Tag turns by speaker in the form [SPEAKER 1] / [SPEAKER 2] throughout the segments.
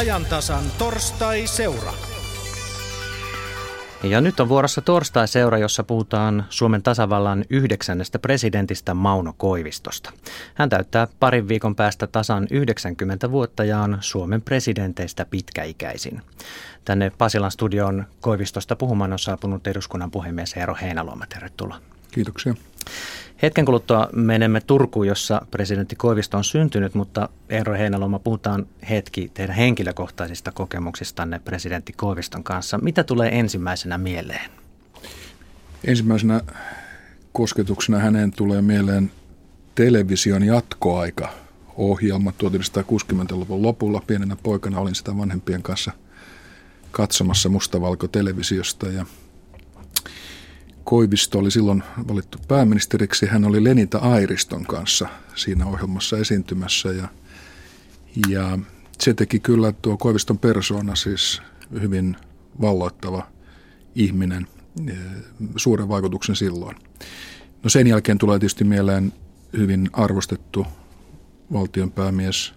[SPEAKER 1] ajantasan torstai-seura.
[SPEAKER 2] Ja nyt on vuorossa torstai-seura, jossa puhutaan Suomen tasavallan yhdeksännestä presidentistä Mauno Koivistosta. Hän täyttää parin viikon päästä tasan 90 vuotta ja on Suomen presidenteistä pitkäikäisin. Tänne Pasilan studion Koivistosta puhumaan on saapunut eduskunnan puhemies Eero Heinäluoma. Tervetuloa.
[SPEAKER 3] Kiitoksia.
[SPEAKER 2] Hetken kuluttua menemme Turkuun, jossa presidentti Koivisto on syntynyt, mutta Eero Heinäluoma, puhutaan hetki teidän henkilökohtaisista kokemuksistanne presidentti Koiviston kanssa. Mitä tulee ensimmäisenä mieleen?
[SPEAKER 3] Ensimmäisenä kosketuksena häneen tulee mieleen television jatkoaika ohjelma 1960-luvun lopulla. Pienenä poikana olin sitä vanhempien kanssa katsomassa mustavalko-televisiosta ja Koivisto oli silloin valittu pääministeriksi. Hän oli Lenita Airiston kanssa siinä ohjelmassa esiintymässä ja, ja se teki kyllä tuo Koiviston persoona siis hyvin valloittava ihminen, e, suuren vaikutuksen silloin. No sen jälkeen tulee tietysti mieleen hyvin arvostettu valtionpäämies,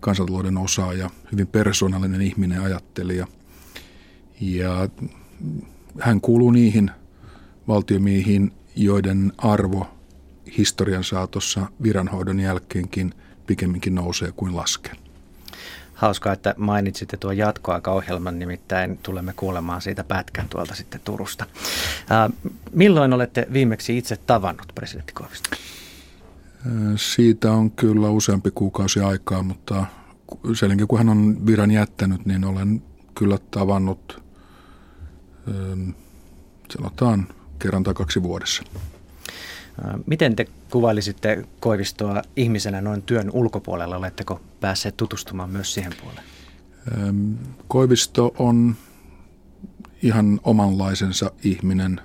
[SPEAKER 3] kansantalouden osaaja, hyvin persoonallinen ihminen, ajattelija. Ja hän kuuluu niihin valtiomiehiin, joiden arvo historian saatossa viranhoidon jälkeenkin pikemminkin nousee kuin laskee.
[SPEAKER 2] Hauskaa, että mainitsitte tuon jatkoaikaohjelman, nimittäin tulemme kuulemaan siitä pätkän tuolta sitten Turusta. Ää, milloin olette viimeksi itse tavannut presidentti Koivisto?
[SPEAKER 3] Siitä on kyllä useampi kuukausi aikaa, mutta sen kun hän on viran jättänyt, niin olen kyllä tavannut, sanotaan kerran tai kaksi vuodessa.
[SPEAKER 2] Miten te kuvailisitte Koivistoa ihmisenä noin työn ulkopuolella? Oletteko päässeet tutustumaan myös siihen puoleen?
[SPEAKER 3] Koivisto on ihan omanlaisensa ihminen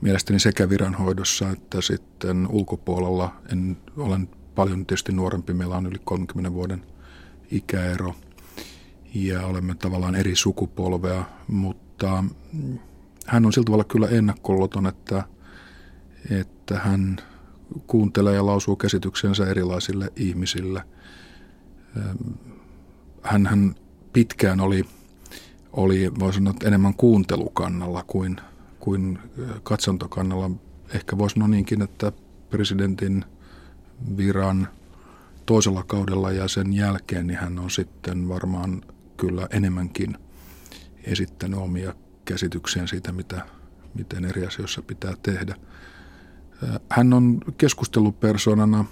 [SPEAKER 3] mielestäni sekä viranhoidossa että sitten ulkopuolella. En, olen paljon tietysti nuorempi, meillä on yli 30 vuoden ikäero ja olemme tavallaan eri sukupolvea, mutta hän on sillä tavalla kyllä ennakkoluoton, että, että hän kuuntelee ja lausuu käsityksensä erilaisille ihmisille. Hän, hän pitkään oli, oli voi sanoa, enemmän kuuntelukannalla kuin, kuin katsontokannalla. Ehkä voisi sanoa niinkin, että presidentin viran toisella kaudella ja sen jälkeen niin hän on sitten varmaan kyllä enemmänkin esittänyt omia käsitykseen siitä, mitä, miten eri asioissa pitää tehdä. Hän on keskustelupersonana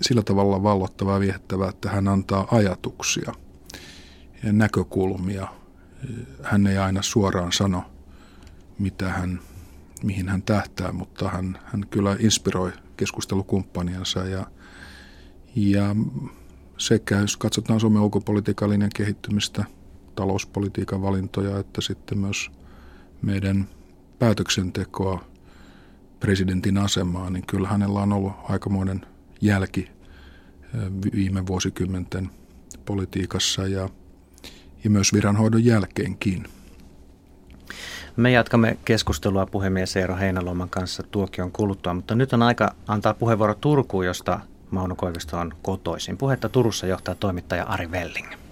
[SPEAKER 3] sillä tavalla vallottava ja viehättävä, että hän antaa ajatuksia ja näkökulmia. Hän ei aina suoraan sano, mitä hän, mihin hän tähtää, mutta hän, hän kyllä inspiroi keskustelukumppaniansa ja, ja sekä jos katsotaan Suomen ulkopolitiikan linjan kehittymistä, talouspolitiikan valintoja, että sitten myös meidän päätöksentekoa, presidentin asemaa, niin kyllä hänellä on ollut aikamoinen jälki viime vuosikymmenten politiikassa ja, ja myös viranhoidon jälkeenkin.
[SPEAKER 2] Me jatkamme keskustelua puhemies Eero Heinäluoman kanssa tuokion kuluttua, mutta nyt on aika antaa puheenvuoro Turkuun, josta Mauno Koivisto on kotoisin. Puhetta Turussa johtaa toimittaja Ari Velling.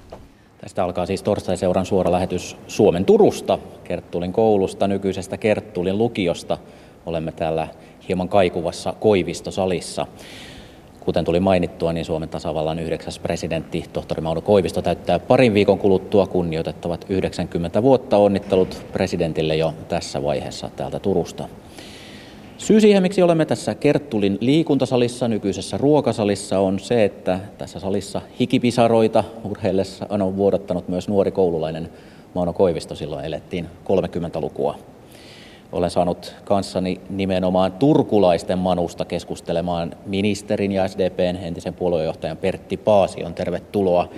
[SPEAKER 4] Tästä alkaa siis torstai-seuran suora lähetys Suomen Turusta, Kerttulin koulusta, nykyisestä Kerttulin lukiosta. Olemme täällä hieman kaikuvassa Koivistosalissa. Kuten tuli mainittua, niin Suomen tasavallan yhdeksäs presidentti tohtori Mauno Koivisto täyttää parin viikon kuluttua kunnioitettavat 90 vuotta. Onnittelut presidentille jo tässä vaiheessa täältä Turusta. Syy siihen, miksi olemme tässä Kerttulin liikuntasalissa, nykyisessä ruokasalissa, on se, että tässä salissa hikipisaroita urheillessa on vuodattanut myös nuori koululainen Mauno Koivisto. Silloin elettiin 30-lukua. Olen saanut kanssani nimenomaan turkulaisten manusta keskustelemaan ministerin ja SDPn entisen puoluejohtajan Pertti Paasion. Tervetuloa.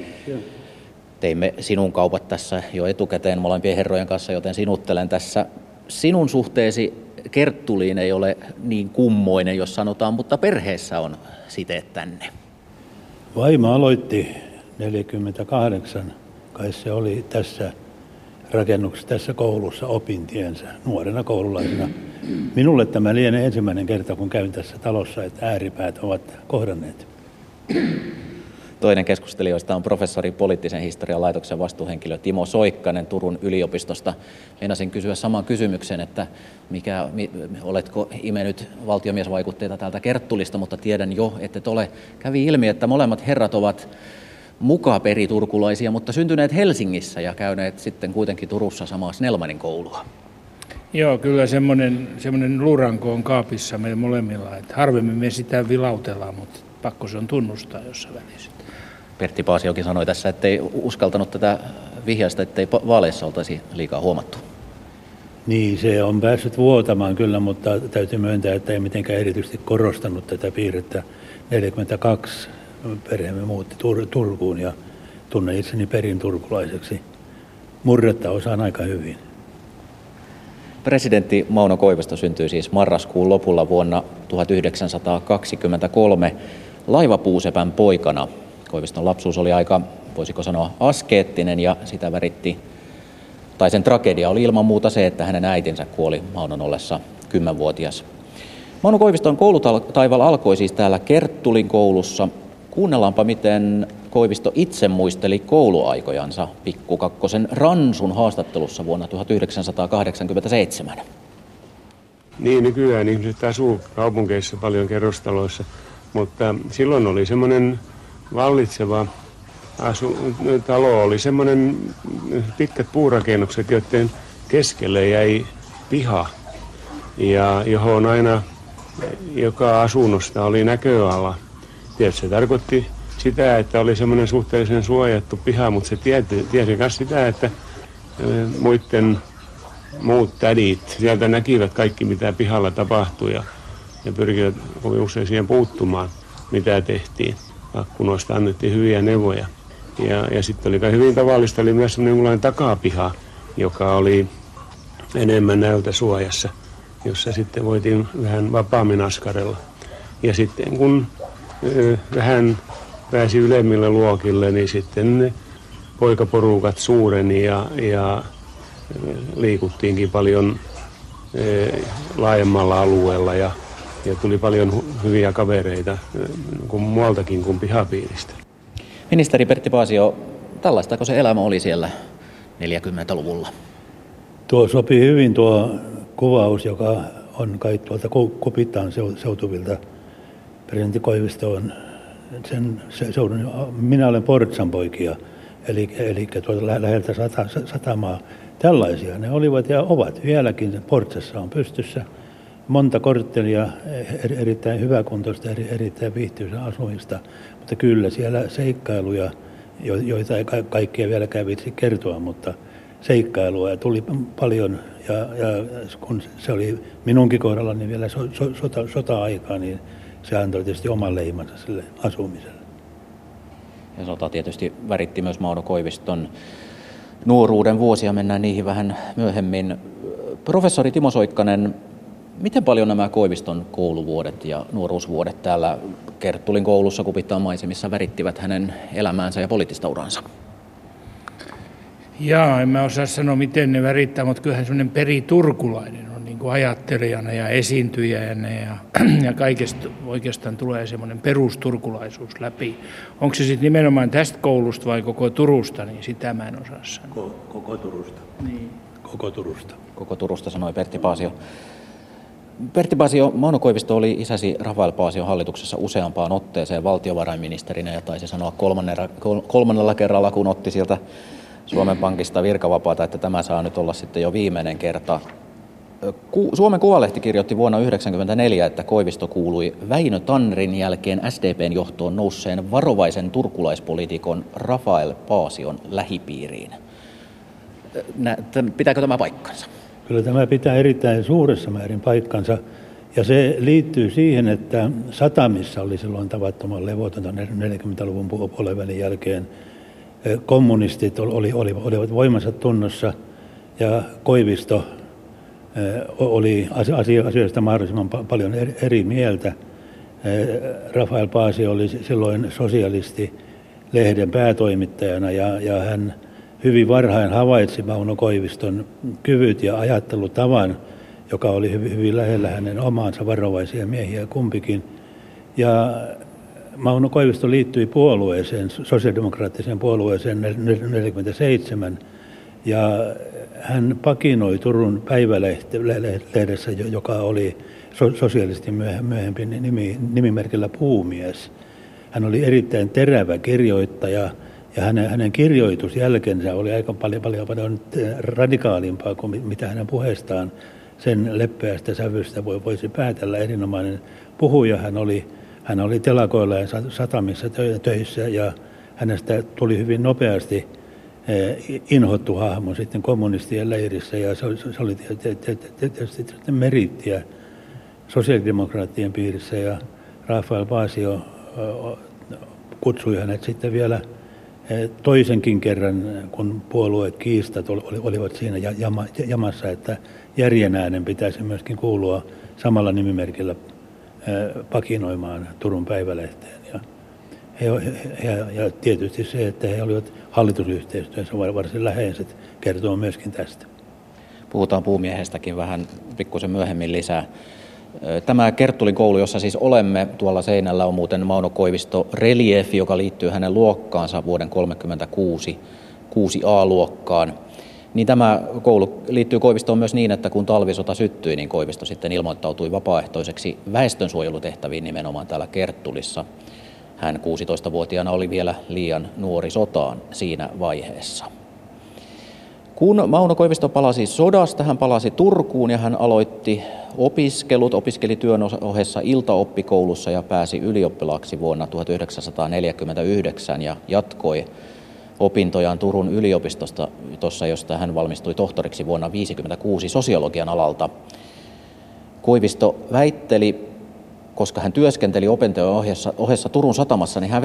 [SPEAKER 4] Teimme sinun kaupat tässä jo etukäteen molempien herrojen kanssa, joten sinuttelen tässä. Sinun suhteesi Kerttuliin ei ole niin kummoinen, jos sanotaan, mutta perheessä on siteet tänne.
[SPEAKER 5] Vaimo aloitti 48, kai se oli tässä rakennuksessa, tässä koulussa opintiensä nuorena koululaisena. Minulle tämä lienee ensimmäinen kerta, kun käyn tässä talossa, että ääripäät ovat kohdanneet.
[SPEAKER 4] Toinen keskustelijoista on professori poliittisen historian laitoksen vastuuhenkilö Timo Soikkanen Turun yliopistosta. Meinasin kysyä saman kysymyksen, että mikä, mi, oletko imennyt valtiomiesvaikutteita täältä Kerttulista, mutta tiedän jo, että et ole. Kävi ilmi, että molemmat herrat ovat mukaperiturkulaisia, mutta syntyneet Helsingissä ja käyneet sitten kuitenkin Turussa samaa Snellmanin koulua.
[SPEAKER 6] Joo, kyllä semmoinen, semmoinen luranko on kaapissa meillä molemmilla. Että harvemmin me sitä vilautellaan, mutta pakko se on tunnustaa jossain välissä.
[SPEAKER 4] Pertti Paasiokin sanoi tässä, ettei uskaltanut tätä vihjasta, ettei vaaleissa oltaisi liikaa huomattu.
[SPEAKER 5] Niin, se on päässyt vuotamaan kyllä, mutta täytyy myöntää, että ei mitenkään erityisesti korostanut tätä piirrettä. 42 perheemme muutti Tur- Turkuun ja tunnen itseni perin turkulaiseksi. Murretta osaan aika hyvin.
[SPEAKER 4] Presidentti Mauno Koivisto syntyi siis marraskuun lopulla vuonna 1923 laivapuusepän poikana. Koiviston lapsuus oli aika, voisiko sanoa, askeettinen ja sitä väritti, tai sen tragedia oli ilman muuta se, että hänen äitinsä kuoli Maunon ollessa kymmenvuotias. Mauno Koiviston koulutaival alkoi siis täällä Kerttulin koulussa. Kuunnellaanpa, miten Koivisto itse muisteli kouluaikojansa pikkukakkosen Ransun haastattelussa vuonna 1987.
[SPEAKER 7] Niin, nykyään ihmiset asuu kaupunkeissa paljon kerrostaloissa, mutta silloin oli semmoinen vallitseva asu, talo, oli semmoinen pitkät puurakennukset, joiden keskelle jäi piha, ja johon aina joka asunnosta oli näköala. Tietysti se tarkoitti sitä, että oli semmoinen suhteellisen suojattu piha, mutta se tiesi, tiesi myös sitä, että muiden muut tädit sieltä näkivät kaikki, mitä pihalla tapahtui ja, ja pyrkivät usein siihen puuttumaan, mitä tehtiin. Akkunoista annettiin hyviä neuvoja. Ja, ja sitten oli hyvin tavallista, oli myös semmoinen takapiha, joka oli enemmän näyltä suojassa, jossa sitten voitiin vähän vapaammin askarella. Ja sitten kun ö, vähän pääsi ylemmille luokille, niin sitten ne poikaporukat suureni ja, ja liikuttiinkin paljon e, laajemmalla alueella ja, ja tuli paljon hyviä kavereita e, kuin muualtakin kuin pihapiiristä.
[SPEAKER 4] Ministeri Pertti Paasio, tällaistako se elämä oli siellä 40-luvulla?
[SPEAKER 5] Tuo sopii hyvin tuo kuvaus, joka on kai tuolta Kupitaan seutuvilta. Presidentti Koivisto on sen seudun, minä olen Portsan poikia, eli, eli tuolta läheltä sata, satamaa. Tällaisia ne olivat ja ovat vieläkin. Portsassa on pystyssä monta korttelia, erittäin hyväkuntoista, erittäin viihtyisä asumista, mutta kyllä siellä seikkailuja, joita ei kaikkia vielä kävitsi kertoa, mutta seikkailua tuli paljon ja, ja kun se oli minunkin kohdallani vielä so, so, sota, sota-aikaa, niin se antoi tietysti oman leimansa sille asumiselle.
[SPEAKER 4] Ja sota tietysti väritti myös Mauno Koiviston nuoruuden vuosia, mennään niihin vähän myöhemmin. Professori Timo Soikkanen, miten paljon nämä Koiviston kouluvuodet ja nuoruusvuodet täällä Kerttulin koulussa Kupittaan maisemissa värittivät hänen elämäänsä ja poliittista uransa?
[SPEAKER 6] Jaa, en mä osaa sanoa, miten ne värittää, mutta kyllähän semmoinen periturkulainen niin kuin ajattelijana ja esiintyjänä ja, ja kaikesta oikeastaan tulee semmoinen perusturkulaisuus läpi. Onko se sitten nimenomaan tästä koulusta vai koko Turusta, niin sitä mä en osaa sanoa.
[SPEAKER 5] Koko, koko Turusta. Niin. Koko Turusta.
[SPEAKER 4] Koko Turusta sanoi Pertti Paasio. Pertti Paasio, Mauno Koivisto oli isäsi Rafael Paasio hallituksessa useampaan otteeseen valtiovarainministerinä ja taisi sanoa kolmannella, kolmannella kerralla, kun otti sieltä Suomen Pankista virkavapaata, että tämä saa nyt olla sitten jo viimeinen kerta. Suomen Kuvalehti kirjoitti vuonna 1994, että Koivisto kuului Väinö Tannerin jälkeen SDPn johtoon nousseen varovaisen turkulaispolitiikon Rafael Paasion lähipiiriin. Pitääkö tämä paikkansa?
[SPEAKER 5] Kyllä tämä pitää erittäin suuressa määrin paikkansa. Ja se liittyy siihen, että satamissa oli silloin tavattoman levotonta 40-luvun puolen jälkeen. Kommunistit oli, oli, olivat voimansa tunnossa ja Koivisto oli asioista mahdollisimman paljon eri mieltä. Rafael Paasi oli silloin sosialisti lehden päätoimittajana ja, ja hän hyvin varhain havaitsi Mauno Koiviston kyvyt ja ajattelutavan, joka oli hyvin, hyvin lähellä hänen omaansa varovaisia miehiä kumpikin. Ja Mauno Koivisto liittyi puolueeseen, sosiaalidemokraattiseen puolueeseen 47 ja hän pakinoi Turun päivälehdessä, joka oli sosiaalisesti myöhempi nimi, nimimerkillä Puumies. Hän oli erittäin terävä kirjoittaja ja hänen, hänen kirjoitusjälkensä oli aika paljon, paljon, paljon radikaalimpaa kuin mitä hänen puheestaan sen leppeästä sävystä voi, voisi päätellä. Erinomainen puhuja. Hän oli, hän oli telakoilla ja satamissa töissä ja hänestä tuli hyvin nopeasti eh, inhottu hahmo sitten kommunistien leirissä. Ja se, oli tietysti merittiä sosiaalidemokraattien piirissä. Ja Rafael Paasio kutsui hänet sitten vielä toisenkin kerran, kun puolueet kiistat olivat siinä jamassa, että järjen äänen pitäisi myöskin kuulua samalla nimimerkillä pakinoimaan Turun päivälehteen. Ja, ja, ja tietysti se, että he olivat hallitusyhteistyössä varsin läheiset, kertoo myöskin tästä.
[SPEAKER 4] Puhutaan puumiehestäkin vähän pikkusen myöhemmin lisää. Tämä Kerttulin koulu, jossa siis olemme, tuolla seinällä on muuten Mauno Koivisto reliefi, joka liittyy hänen luokkaansa vuoden 1936 6A-luokkaan. Niin tämä koulu liittyy Koivistoon myös niin, että kun talvisota syttyi, niin Koivisto sitten ilmoittautui vapaaehtoiseksi väestönsuojelutehtäviin nimenomaan täällä Kerttulissa. Hän 16-vuotiaana oli vielä liian nuori sotaan siinä vaiheessa. Kun Mauno Koivisto palasi sodasta, hän palasi Turkuun ja hän aloitti opiskelut, opiskeli työn ohessa iltaoppikoulussa ja pääsi ylioppilaaksi vuonna 1949 ja jatkoi opintojaan Turun yliopistosta, tuossa, josta hän valmistui tohtoriksi vuonna 1956 sosiologian alalta. Koivisto väitteli, koska hän työskenteli opintojen ohessa, ohessa Turun satamassa, niin hän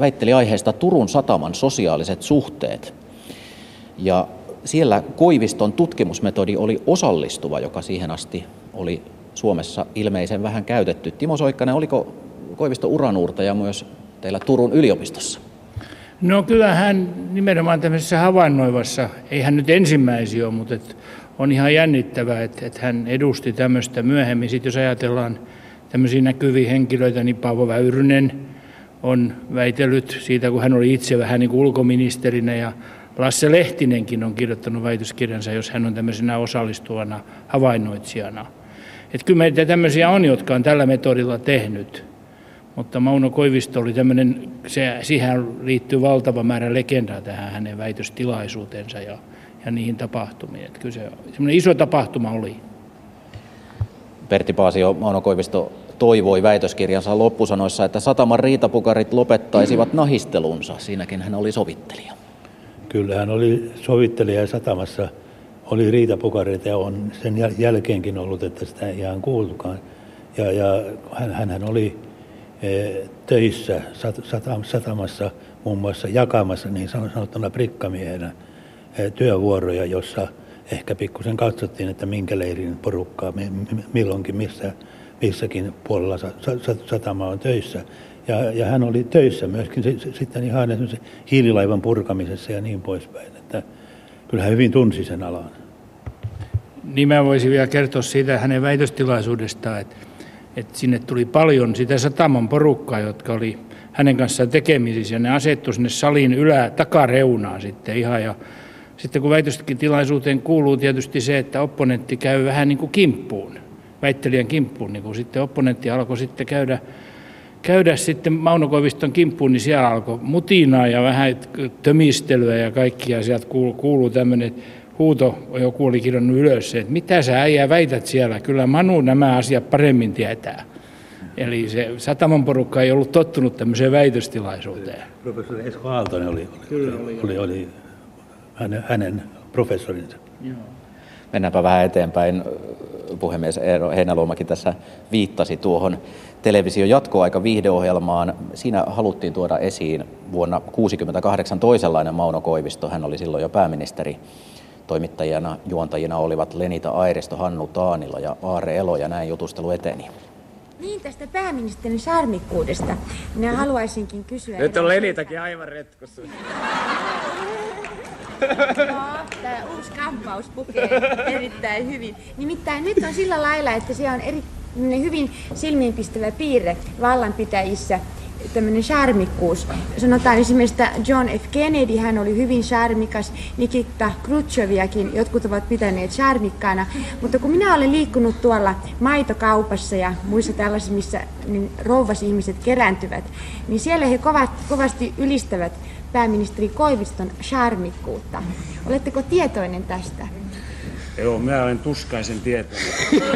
[SPEAKER 4] väitteli aiheesta Turun sataman sosiaaliset suhteet. Ja siellä Koiviston tutkimusmetodi oli osallistuva, joka siihen asti oli Suomessa ilmeisen vähän käytetty. Timo Soikkanen, oliko Koivisto uranuurtaja myös teillä Turun yliopistossa?
[SPEAKER 6] No kyllä hän nimenomaan tämmöisessä havainnoivassa, ei hän nyt ensimmäisiä ole, mutta et on ihan jännittävää, että, että hän edusti tämmöistä myöhemmin. Sitten jos ajatellaan tämmöisiä näkyviä henkilöitä, niin Paavo Väyrynen on väitellyt siitä, kun hän oli itse vähän niin kuin ulkoministerinä ja Lasse Lehtinenkin on kirjoittanut väitöskirjansa, jos hän on tämmöisenä osallistuvana havainnoitsijana. Että kyllä meitä tämmöisiä on, jotka on tällä metodilla tehnyt. Mutta Mauno Koivisto oli tämmöinen, se, siihen liittyy valtava määrä legendaa tähän hänen väitöstilaisuutensa ja, ja niihin tapahtumiin. Että kyllä se semmoinen iso tapahtuma oli.
[SPEAKER 4] Pertti Paasio, Mauno Koivisto toivoi väitöskirjansa loppusanoissa, että sataman riitapukarit lopettaisivat nahistelunsa. Siinäkin hän oli sovittelija.
[SPEAKER 5] Kyllä hän oli sovittelija satamassa, oli riitapukareita ja on sen jälkeenkin ollut, että sitä ei ihan kuultukaan. Ja, ja hän, hän oli e, töissä sat, satamassa muun muassa jakamassa niin sanottuna prikkamiehenä e, työvuoroja, jossa ehkä pikkusen katsottiin, että minkä leirin porukkaa milloinkin missä, missäkin puolella satama on töissä. Ja, ja hän oli töissä myöskin sitten ihan hiililaivan purkamisessa ja niin poispäin. Että kyllä hän hyvin tunsi sen alan.
[SPEAKER 6] Niin mä voisin vielä kertoa siitä hänen väitöstilaisuudestaan, että, että sinne tuli paljon sitä sataman porukkaa, jotka oli hänen kanssaan tekemisissä. Ja ne asettu sinne salin ylä takareunaan sitten ihan. Ja sitten kun väitöstilaisuuteen kuuluu tietysti se, että opponentti käy vähän niin kuin kimppuun, väittelijän kimppuun, niin kuin sitten opponentti alkoi sitten käydä käydä sitten Mauno Koiviston kimppuun, niin siellä alkoi mutinaa ja vähän tömistelyä ja kaikkia. Sieltä kuuluu, kuuluu tämmöinen huuto, joku oli kirjannut ylös, että mitä sä äijä väität siellä, kyllä Manu nämä asiat paremmin tietää. Eli se sataman porukka ei ollut tottunut tämmöiseen väitöstilaisuuteen.
[SPEAKER 5] Professori Esko Aaltonen oli, oli, Kyllä, oli, oli, oli hänen, hänen professorinsa. Joo.
[SPEAKER 4] Mennäänpä vähän eteenpäin. Puhemies Eero Heinäluomakin tässä viittasi tuohon television jatkoaika viihdeohjelmaan. Siinä haluttiin tuoda esiin vuonna 1968 toisenlainen Mauno Koivisto. Hän oli silloin jo pääministeri. Toimittajina, juontajina olivat Lenita Airisto, Hannu Taanila ja Aare Elo ja näin jutustelu eteni.
[SPEAKER 8] Niin, tästä pääministerin sarmikkuudesta. Minä haluaisinkin kysyä...
[SPEAKER 9] Nyt on Lenitakin aivan retkussa.
[SPEAKER 8] Tämä uusi kampaus pukee erittäin hyvin. Nimittäin nyt on sillä lailla, että se on eri, hyvin silmiinpistävä piirre vallanpitäjissä, tämmöinen charmikkuus. Sanotaan esimerkiksi, että John F. Kennedy, hän oli hyvin charmikas, Nikita Khrushcheviakin jotkut ovat pitäneet charmikkaana, mutta kun minä olen liikkunut tuolla maitokaupassa ja muissa tällaisissa, missä niin rouvas ihmiset kerääntyvät, niin siellä he kovasti ylistävät pääministeri Koiviston charmikkuutta. Oletteko tietoinen tästä?
[SPEAKER 9] Joo, minä olen tuskaisen tietoinen.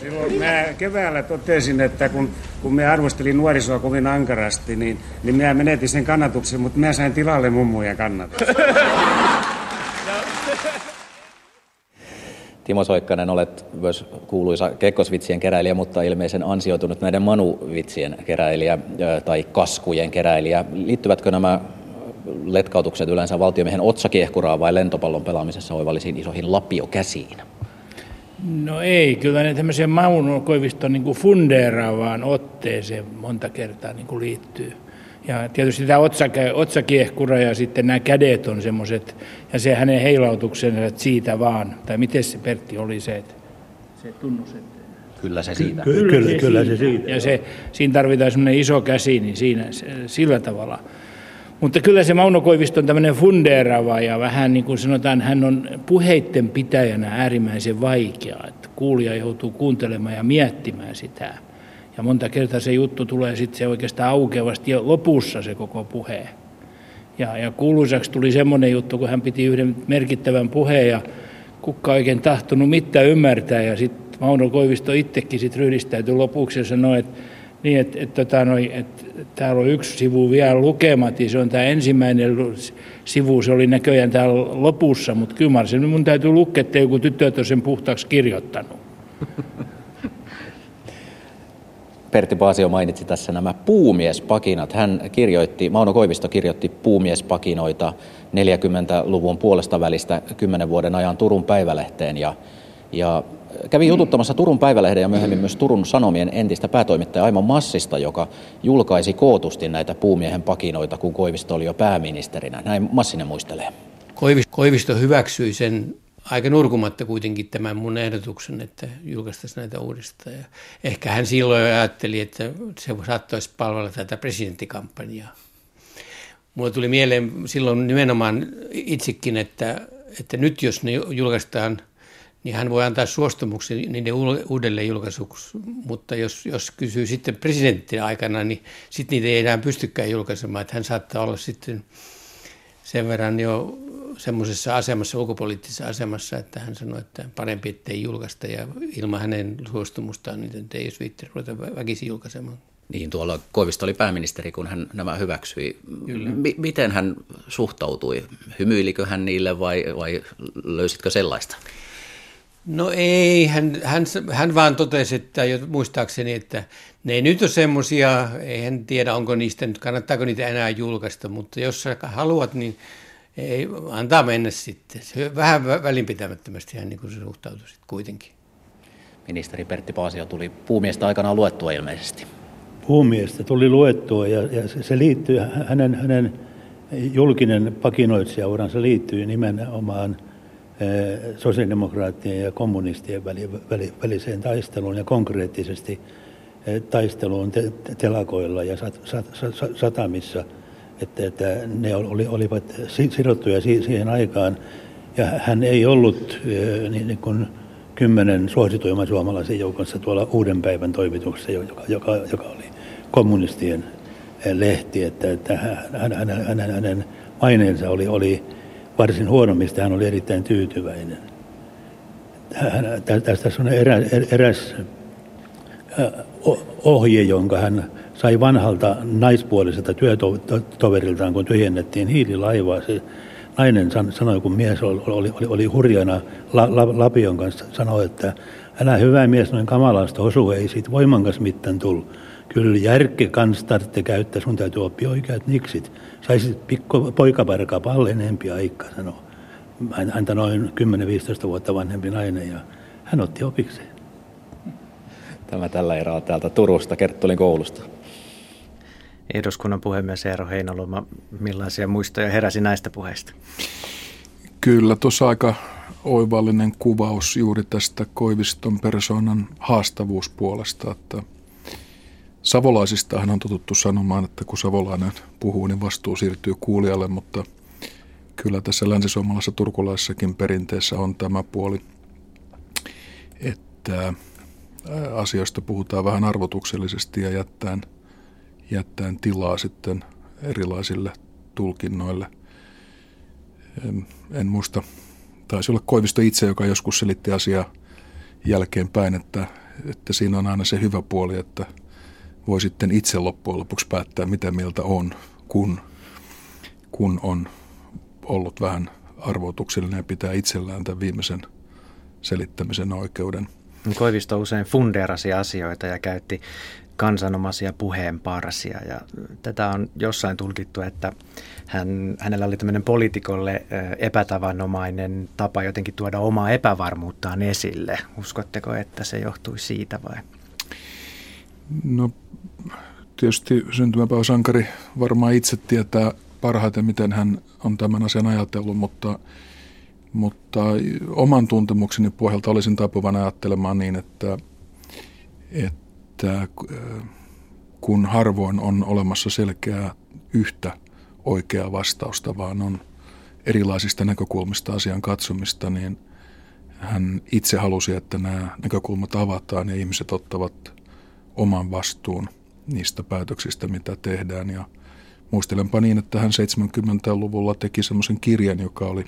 [SPEAKER 9] Silloin mä keväällä totesin, että kun, kun me arvostelin nuorisoa kovin ankarasti, niin, niin minä menetin sen kannatuksen, mutta minä sain tilalle mummuja kannatuksen.
[SPEAKER 4] Timo Soikkanen, olet myös kuuluisa kekkosvitsien keräilijä, mutta ilmeisen ansioitunut näiden manuvitsien keräilijä tai kaskujen keräilijä. Liittyvätkö nämä letkautukset yleensä valtiomiehen otsakiehkuraan vai lentopallon pelaamisessa oivallisiin isoihin lapiokäsiin?
[SPEAKER 6] No ei, kyllä ne tämmöiseen Mauno Koiviston niin fundeeraavaan otteeseen monta kertaa niin kuin liittyy. Ja tietysti tämä otsake, otsakiehkura ja sitten nämä kädet on semmoiset, ja se hänen heilautuksensa, että siitä vaan. Tai miten se Pertti oli se, että se tunnus, että
[SPEAKER 4] Kyllä se siitä.
[SPEAKER 5] Ky- kyllä, kyllä, kyllä se siitä.
[SPEAKER 6] Ja se, siinä tarvitaan semmoinen iso käsi, niin siinä sillä tavalla. Mutta kyllä se Mauno Koivisto on tämmöinen fundeerava ja vähän niin kuin sanotaan, hän on puheitten pitäjänä äärimmäisen vaikea. Että kuulija joutuu kuuntelemaan ja miettimään sitä. Ja monta kertaa se juttu tulee sitten se oikeastaan aukeavasti jo lopussa se koko puhe. Ja, ja kuuluisaksi tuli semmoinen juttu, kun hän piti yhden merkittävän puheen ja kukka oikein tahtonut mitään ymmärtää. Ja sitten Mauno Koivisto itsekin sitten ryhdistäytyi lopuksi ja sanoi, että niin, että, että, tota, noi, että täällä on yksi sivu vielä lukematta, se on tämä ensimmäinen sivu, se oli näköjään täällä lopussa, mutta kyllä mä mun täytyy lukea, että joku tyttö on sen puhtaaksi kirjoittanut.
[SPEAKER 4] Pertti Paasio mainitsi tässä nämä puumiespakinat. Hän kirjoitti, Mauno Koivisto kirjoitti puumiespakinoita 40-luvun puolesta välistä 10 vuoden ajan Turun päivälehteen ja, ja kävin jututtamassa Turun Päivälehden ja myöhemmin myös Turun Sanomien entistä päätoimittaja Aimo Massista, joka julkaisi kootusti näitä puumiehen pakinoita, kun Koivisto oli jo pääministerinä. Näin Massinen muistelee.
[SPEAKER 10] Koivisto hyväksyi sen aika nurkumatta kuitenkin tämän mun ehdotuksen, että julkaistaisiin näitä uudestaan. Ja ehkä hän silloin ajatteli, että se saattaisi palvella tätä presidenttikampanjaa. Mulle tuli mieleen silloin nimenomaan itsekin, että, että nyt jos ne julkaistaan – niin hän voi antaa suostumuksen niiden uudelleen julkaisuksi, mutta jos, jos kysyy sitten presidentin aikana, niin sitten niitä ei enää pystykään julkaisemaan, että hän saattaa olla sitten sen verran jo semmoisessa asemassa, ulkopoliittisessa asemassa, että hän sanoi, että parempi ettei julkaista ja ilman hänen suostumustaan niin ei jos viitti ruveta väkisin julkaisemaan.
[SPEAKER 4] Niin, tuolla Koivisto oli pääministeri, kun hän nämä hyväksyi. M- miten hän suhtautui? Hymyilikö hän niille vai, vai löysitkö sellaista?
[SPEAKER 10] No ei, hän, hän, hän vaan totesi, että jo muistaakseni, että ne ei nyt ole semmoisia, en tiedä onko niistä nyt, kannattaako niitä enää julkaista, mutta jos sä haluat, niin ei, antaa mennä sitten. Vähän välinpitämättömästi hän niin kuin se suhtautui sitten kuitenkin.
[SPEAKER 4] Ministeri Pertti Paasio tuli puumiestä aikanaan luettua ilmeisesti.
[SPEAKER 5] Puumiestä tuli luettua ja, ja se, se liittyy, hänen, hänen julkinen pakinoitsijauransa liittyy nimenomaan – sosiaalidemokraattien ja kommunistien väliseen taisteluun ja konkreettisesti eh, taisteluun telakoilla ja satamissa, että, että ne olivat sidottuja siihen aikaan. Ja hän ei ollut eh, niin, niin kuin kymmenen suosituimman suomalaisen joukossa tuolla Uuden päivän toimituksessa, joka, joka, joka oli kommunistien lehti, että, että hänen, hänen, hänen maineensa oli, oli varsin huono, mistä hän oli erittäin tyytyväinen. Tästä on erä, eräs ohje, jonka hän sai vanhalta naispuoliselta työtoveriltaan, kun tyhjennettiin hiililaivaa. Se nainen sanoi, kun mies oli, oli, oli, hurjana la, la, Lapion kanssa, sanoi, että älä hyvä mies noin kamalasta osu, ei siitä voimankas mitään tullut. Kyllä järke kans tarvitse käyttää, sun täytyy oppia oikeat niksit. Saisit pikku poikaparka paljon enempi aikaa, sanoo. Häntä noin 10-15 vuotta vanhempi nainen ja hän otti opikseen.
[SPEAKER 4] Tämä tällä erää täältä Turusta, Kerttulin koulusta.
[SPEAKER 2] Eduskunnan puhemies Eero Heinaloma, millaisia muistoja heräsi näistä puheista?
[SPEAKER 3] Kyllä, tuossa aika oivallinen kuvaus juuri tästä Koiviston persoonan haastavuuspuolesta, että – Savolaisistahan on totuttu sanomaan, että kun savolainen puhuu, niin vastuu siirtyy kuulijalle, mutta kyllä tässä länsisuomalaisessa turkulaisessakin perinteessä on tämä puoli, että asioista puhutaan vähän arvotuksellisesti ja jättäen, jättäen tilaa sitten erilaisille tulkinnoille. En muista, taisi olla Koivisto itse, joka joskus selitti asiaa jälkeenpäin, että, että siinä on aina se hyvä puoli, että voi sitten itse loppujen lopuksi päättää, mitä mieltä on, kun, kun on ollut vähän arvoituksellinen ja pitää itsellään tämän viimeisen selittämisen oikeuden.
[SPEAKER 2] Koivisto usein funderasi asioita ja käytti kansanomaisia puheenparsia ja tätä on jossain tulkittu, että hän, hänellä oli tämmöinen poliitikolle epätavanomainen tapa jotenkin tuoda omaa epävarmuuttaan esille. Uskotteko, että se johtui siitä vai?
[SPEAKER 3] No tietysti syntymäpäiväsankari varmaan itse tietää parhaiten, miten hän on tämän asian ajatellut, mutta, mutta oman tuntemukseni pohjalta olisin taipuvan ajattelemaan niin, että, että äh, kun harvoin on olemassa selkeää yhtä oikeaa vastausta, vaan on erilaisista näkökulmista asian katsomista, niin hän itse halusi, että nämä näkökulmat avataan ja ihmiset ottavat oman vastuun niistä päätöksistä, mitä tehdään. Ja muistelenpa niin, että hän 70-luvulla teki semmoisen kirjan, joka oli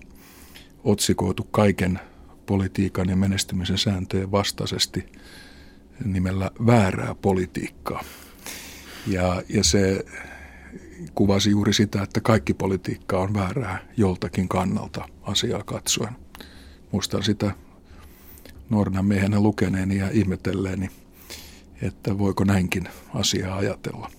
[SPEAKER 3] otsikoitu kaiken politiikan ja menestymisen sääntöjen vastaisesti nimellä väärää politiikkaa. Ja, ja se kuvasi juuri sitä, että kaikki politiikka on väärää joltakin kannalta asiaa katsoen. Muistan sitä nuorena miehenä lukeneeni ja ihmetelleeni, että voiko näinkin asiaa ajatella.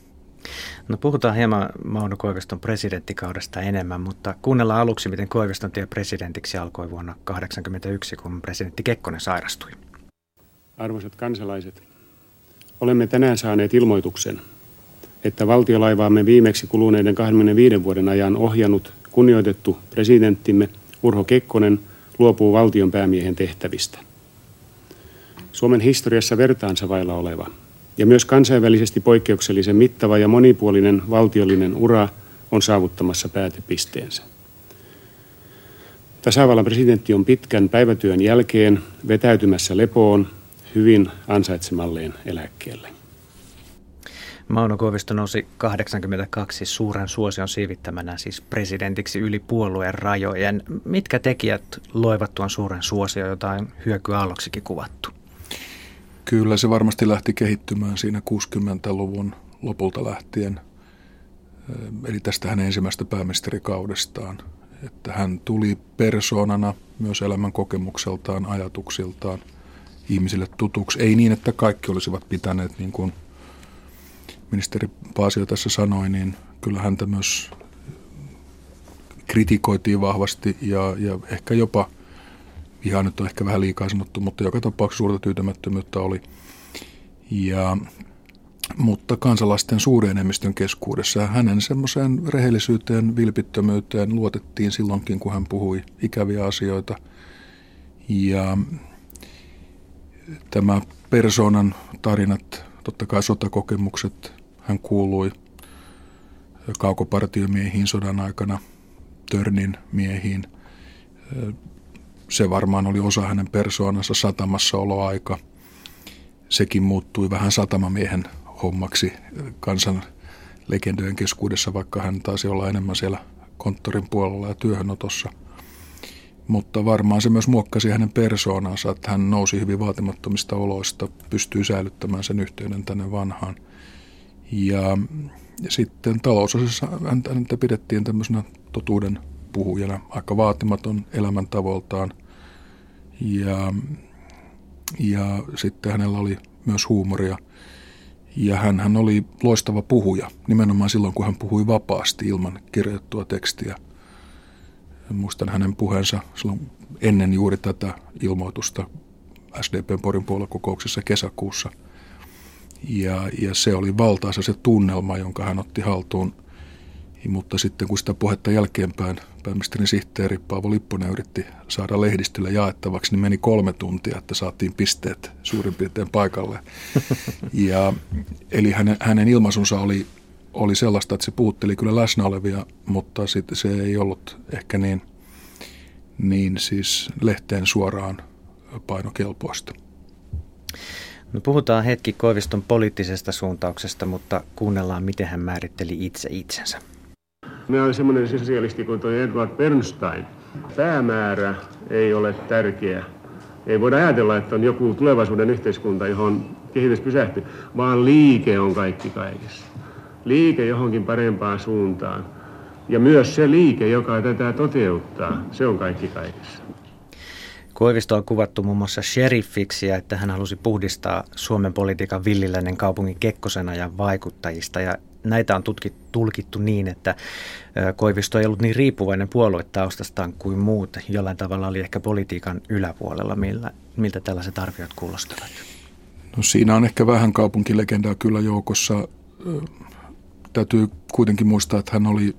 [SPEAKER 2] No puhutaan hieman Mauno Koiviston presidenttikaudesta enemmän, mutta kuunnellaan aluksi, miten Koiviston tie presidentiksi alkoi vuonna 1981, kun presidentti Kekkonen sairastui.
[SPEAKER 7] Arvoisat kansalaiset, olemme tänään saaneet ilmoituksen, että valtiolaivaamme viimeksi kuluneiden 25 vuoden ajan ohjannut kunnioitettu presidenttimme Urho Kekkonen luopuu valtion päämiehen tehtävistä. Suomen historiassa vertaansa vailla oleva ja myös kansainvälisesti poikkeuksellisen mittava ja monipuolinen valtiollinen ura on saavuttamassa päätepisteensä. Tasavallan presidentti on pitkän päivätyön jälkeen vetäytymässä lepoon hyvin ansaitsemalleen eläkkeelle.
[SPEAKER 2] Mauno Koivisto nousi 82 suuren suosion siivittämänä siis presidentiksi yli puolueen rajojen. Mitkä tekijät loivat tuon suuren suosion, jotain hyökyaalloksikin kuvattu?
[SPEAKER 3] Kyllä se varmasti lähti kehittymään siinä 60-luvun lopulta lähtien, eli tästä hänen ensimmäistä pääministerikaudestaan. Että hän tuli persoonana myös elämän kokemukseltaan, ajatuksiltaan ihmisille tutuksi. Ei niin, että kaikki olisivat pitäneet, niin kuin ministeri Paasio tässä sanoi, niin kyllä häntä myös kritikoitiin vahvasti ja, ja ehkä jopa – ihan nyt on ehkä vähän liikaa sanottu, mutta joka tapauksessa suurta tyytymättömyyttä oli. Ja, mutta kansalaisten suuren enemmistön keskuudessa hänen semmoiseen rehellisyyteen, vilpittömyyteen luotettiin silloinkin, kun hän puhui ikäviä asioita. Ja tämä persoonan tarinat, totta kai sotakokemukset, hän kuului kaukopartiomiehiin sodan aikana, Törnin miehiin, se varmaan oli osa hänen persoonansa satamassa oloaika. Sekin muuttui vähän satamamiehen hommaksi kansan legendojen keskuudessa, vaikka hän taisi olla enemmän siellä konttorin puolella ja työhönotossa. Mutta varmaan se myös muokkasi hänen persoonansa, että hän nousi hyvin vaatimattomista oloista, pystyi säilyttämään sen yhteyden tänne vanhaan. Ja, ja sitten talousosassa häntä pidettiin tämmöisenä totuuden puhujana, aika vaatimaton elämäntavoiltaan. Ja, ja sitten hänellä oli myös huumoria. Ja hän, hän oli loistava puhuja, nimenomaan silloin kun hän puhui vapaasti ilman kirjoittua tekstiä. Muistan hänen puheensa silloin ennen juuri tätä ilmoitusta SDPn Porin puoluekokouksessa kesäkuussa. Ja, ja se oli valtaisa se tunnelma, jonka hän otti haltuun. Mutta sitten kun sitä puhetta jälkeenpäin pääministerin sihteeri Paavo Lipponen yritti saada lehdistölle jaettavaksi, niin meni kolme tuntia, että saatiin pisteet suurin piirtein paikalle. Ja, eli hänen, hänen ilmaisunsa oli, oli sellaista, että se puutteli kyllä läsnä olevia, mutta sitten se ei ollut ehkä niin, niin siis lehteen suoraan painokelpoista.
[SPEAKER 2] No puhutaan hetki Koiviston poliittisesta suuntauksesta, mutta kuunnellaan, miten hän määritteli itse itsensä.
[SPEAKER 7] Minä olen semmoinen sosialisti kuin tuo Edward Bernstein. Päämäärä ei ole tärkeä. Ei voida ajatella, että on joku tulevaisuuden yhteiskunta, johon kehitys pysähtyy, vaan liike on kaikki kaikessa. Liike johonkin parempaan suuntaan. Ja myös se liike, joka tätä toteuttaa, se on kaikki kaikessa.
[SPEAKER 2] Koivisto on kuvattu muun muassa sheriffiksi ja että hän halusi puhdistaa Suomen politiikan villiläinen kaupungin Kekkosena ja vaikuttajista. Ja näitä on tutkittu, tulkittu niin, että Koivisto ei ollut niin riippuvainen puoluetaustastaan kuin muut. Jollain tavalla oli ehkä politiikan yläpuolella. Millä, miltä tällaiset arviot kuulostavat?
[SPEAKER 3] No siinä on ehkä vähän kaupunkilegendaa kyllä joukossa. Täytyy kuitenkin muistaa, että hän oli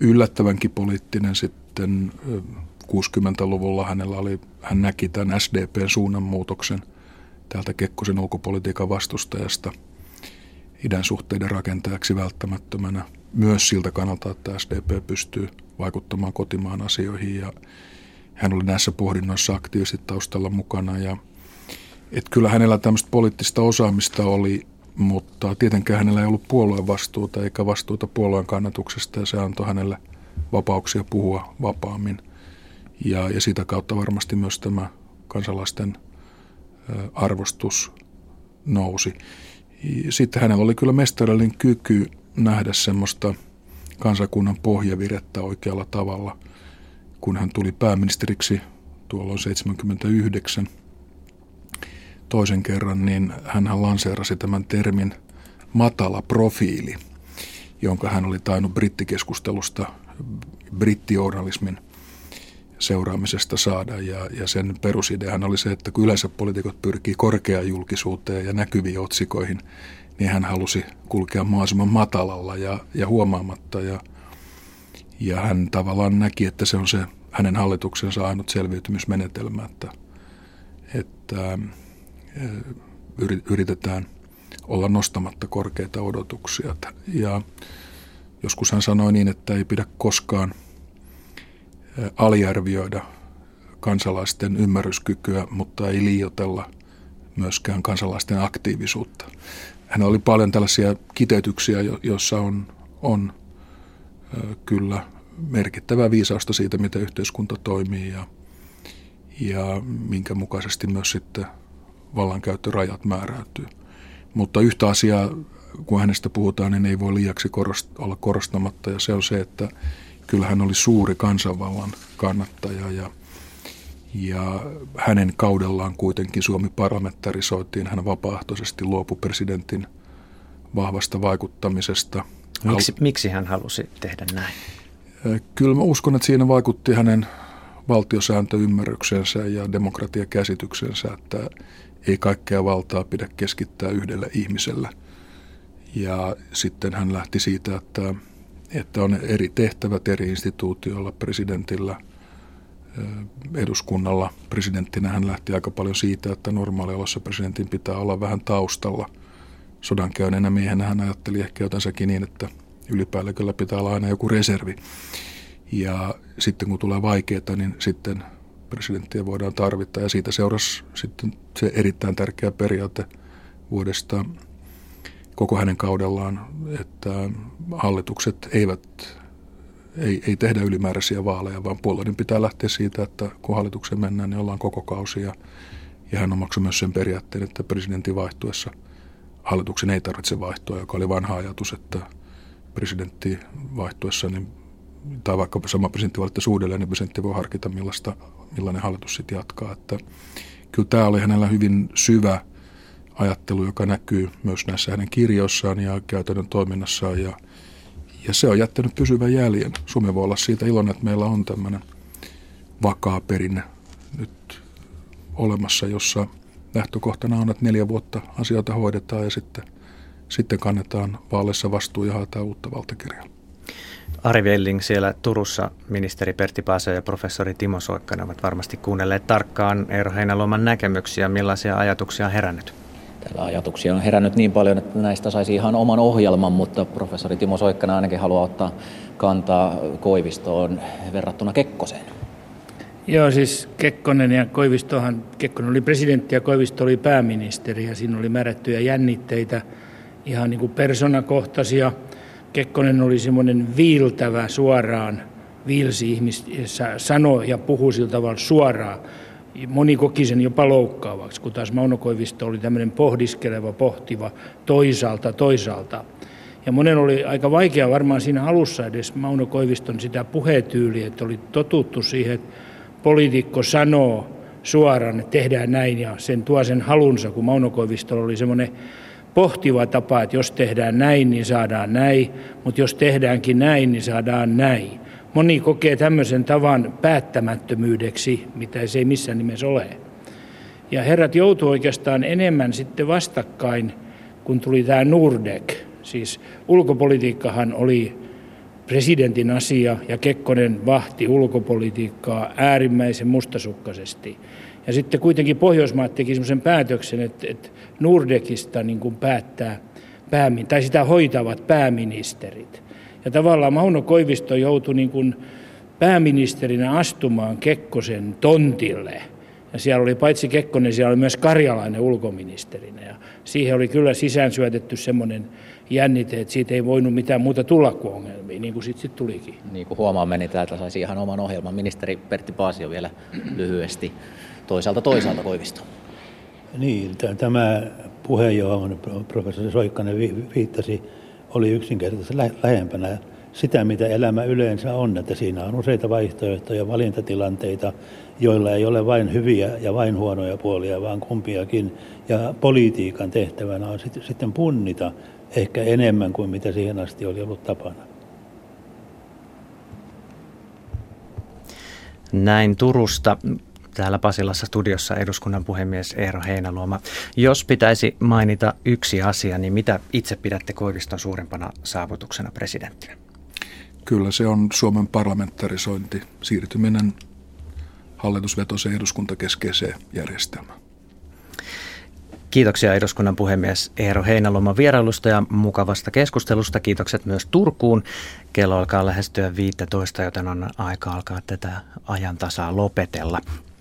[SPEAKER 3] yllättävänkin poliittinen sitten 60-luvulla. Hänellä oli, hän näki tämän SDPn suunnanmuutoksen täältä Kekkosen ulkopolitiikan vastustajasta – idän suhteiden rakentajaksi välttämättömänä myös siltä kannalta, että SDP pystyy vaikuttamaan kotimaan asioihin ja hän oli näissä pohdinnoissa aktiivisesti taustalla mukana ja et kyllä hänellä tämmöistä poliittista osaamista oli, mutta tietenkään hänellä ei ollut puolueen vastuuta eikä vastuuta puolueen kannatuksesta ja se antoi hänelle vapauksia puhua vapaammin. Ja, ja sitä kautta varmasti myös tämä kansalaisten arvostus nousi. Sitten hänellä oli kyllä mestarillinen kyky nähdä semmoista kansakunnan pohjavirettä oikealla tavalla, kun hän tuli pääministeriksi tuolloin 79 toisen kerran, niin hän lanseerasi tämän termin matala profiili, jonka hän oli tainnut brittikeskustelusta, brittijournalismin – seuraamisesta saada. Ja, ja sen perusideahan oli se, että kun yleensä poliitikot pyrkii korkeaan julkisuuteen ja näkyviin otsikoihin, niin hän halusi kulkea mahdollisimman matalalla ja, ja huomaamatta. Ja, ja hän tavallaan näki, että se on se hänen hallituksensa ainut selviytymismenetelmä, että, että yritetään olla nostamatta korkeita odotuksia. Ja joskus hän sanoi niin, että ei pidä koskaan – aliarvioida kansalaisten ymmärryskykyä, mutta ei liioitella myöskään kansalaisten aktiivisuutta. Hän oli paljon tällaisia kiteytyksiä, joissa on, on kyllä merkittävää viisausta siitä, miten yhteiskunta toimii ja, ja minkä mukaisesti myös sitten vallankäyttörajat määräytyy. Mutta yhtä asiaa, kun hänestä puhutaan, niin ei voi liiaksi korost- olla korostamatta ja se on se, että kyllä hän oli suuri kansanvallan kannattaja ja, ja hänen kaudellaan kuitenkin Suomi parlamentarisoitiin. Hän vapaaehtoisesti luopui presidentin vahvasta vaikuttamisesta.
[SPEAKER 2] Miksi, miksi hän halusi tehdä näin?
[SPEAKER 3] Kyllä mä uskon, että siinä vaikutti hänen valtiosääntöymmärryksensä ja demokratiakäsityksensä, että ei kaikkea valtaa pidä keskittää yhdelle ihmiselle. Ja sitten hän lähti siitä, että että on eri tehtävät eri instituutioilla, presidentillä, eduskunnalla. Presidenttinä hän lähti aika paljon siitä, että normaaliolossa presidentin pitää olla vähän taustalla. Sodankäyneenä miehenä hän ajatteli ehkä jotensakin niin, että ylipäälliköllä pitää olla aina joku reservi. Ja sitten kun tulee vaikeaa, niin sitten presidenttiä voidaan tarvita. Ja siitä seurasi sitten se erittäin tärkeä periaate vuodesta koko hänen kaudellaan, että hallitukset eivät, ei, ei tehdä ylimääräisiä vaaleja, vaan puolueiden pitää lähteä siitä, että kun hallituksen mennään, niin ollaan koko kausi. Ja, ja hän omaksui myös sen periaatteen, että presidentin vaihtuessa hallituksen ei tarvitse vaihtoa, joka oli vanha ajatus, että presidentti vaihtuessa, niin, tai vaikka sama presidentti valittaisi uudelleen, niin presidentti voi harkita, millaista, millainen hallitus sitten jatkaa. Että kyllä tämä oli hänellä hyvin syvä ajattelu, joka näkyy myös näissä hänen kirjoissaan ja käytännön toiminnassaan. Ja, ja se on jättänyt pysyvän jäljen. Suomi voi olla siitä iloinen, että meillä on tämmöinen vakaa perinne nyt olemassa, jossa lähtökohtana on, että neljä vuotta asioita hoidetaan ja sitten, sitten kannetaan vaaleissa vastuu ja haetaan uutta valtakirjaa.
[SPEAKER 2] Ari Velling siellä Turussa, ministeri Pertti Paase ja professori Timo Soikkanen ovat varmasti kuunnelleet tarkkaan Eero Heinäluoman näkemyksiä. Millaisia ajatuksia on herännyt?
[SPEAKER 4] Täällä ajatuksia on herännyt niin paljon, että näistä saisi ihan oman ohjelman, mutta professori Timo Soikkanen ainakin haluaa ottaa kantaa Koivistoon verrattuna Kekkoseen.
[SPEAKER 6] Joo, siis Kekkonen ja Koivistohan, Kekkonen oli presidentti ja Koivisto oli pääministeri ja siinä oli määrättyjä jännitteitä, ihan niin kuin personakohtaisia. Kekkonen oli semmoinen viiltävä suoraan, viilsi ihmistä, sanoi ja puhui sillä tavalla suoraan. Moni koki sen jopa loukkaavaksi, kun taas Mauno Koivisto oli tämmöinen pohdiskeleva, pohtiva, toisaalta, toisaalta. Ja monen oli aika vaikea varmaan siinä alussa edes Mauno Koiviston sitä puhetyyliä, että oli totuttu siihen, että poliitikko sanoo suoraan, että tehdään näin ja sen tuo sen halunsa, kun Mauno Koivistolla oli semmoinen pohtiva tapa, että jos tehdään näin, niin saadaan näin, mutta jos tehdäänkin näin, niin saadaan näin. Moni kokee tämmöisen tavan päättämättömyydeksi, mitä se ei missään nimessä ole. Ja herrat joutuu oikeastaan enemmän sitten vastakkain, kun tuli tämä Nurdek. Siis ulkopolitiikkahan oli presidentin asia ja Kekkonen vahti ulkopolitiikkaa äärimmäisen mustasukkaisesti. Ja sitten kuitenkin Pohjoismaat teki sellaisen päätöksen, että, että Nurdekista niin kuin päättää, päämin, tai sitä hoitavat pääministerit. Ja tavallaan Mauno Koivisto joutui niin kuin pääministerinä astumaan Kekkosen tontille. Ja siellä oli paitsi Kekkonen, siellä oli myös karjalainen ulkoministerinä. Ja siihen oli kyllä sisään syötetty semmoinen jännite, että siitä ei voinut mitään muuta tulla kuin ongelmia, niin kuin sitten sit tulikin.
[SPEAKER 4] Niin kuin huomaamme, niin täältä saisi ihan oman ohjelman. Ministeri Pertti Paasio vielä lyhyesti toisaalta toisaalta Koivisto.
[SPEAKER 5] Niin, tämä puhe, johon professori Soikkanen viittasi, oli yksinkertaisesti lähempänä sitä, mitä elämä yleensä on, että siinä on useita vaihtoehtoja, valintatilanteita, joilla ei ole vain hyviä ja vain huonoja puolia, vaan kumpiakin. Ja politiikan tehtävänä on sitten punnita ehkä enemmän kuin mitä siihen asti oli ollut tapana.
[SPEAKER 2] Näin Turusta. Täällä Pasilassa studiossa eduskunnan puhemies Eero Heinäluoma. Jos pitäisi mainita yksi asia, niin mitä itse pidätte Koiviston suurempana saavutuksena presidenttinä?
[SPEAKER 3] Kyllä se on Suomen parlamentarisointi, siirtyminen hallitusvetoiseen eduskuntakeskeiseen järjestelmään.
[SPEAKER 2] Kiitoksia eduskunnan puhemies Eero Heinäluoman vierailusta ja mukavasta keskustelusta. Kiitokset myös Turkuun. Kello alkaa lähestyä 15, joten on aika alkaa tätä ajantasaa lopetella.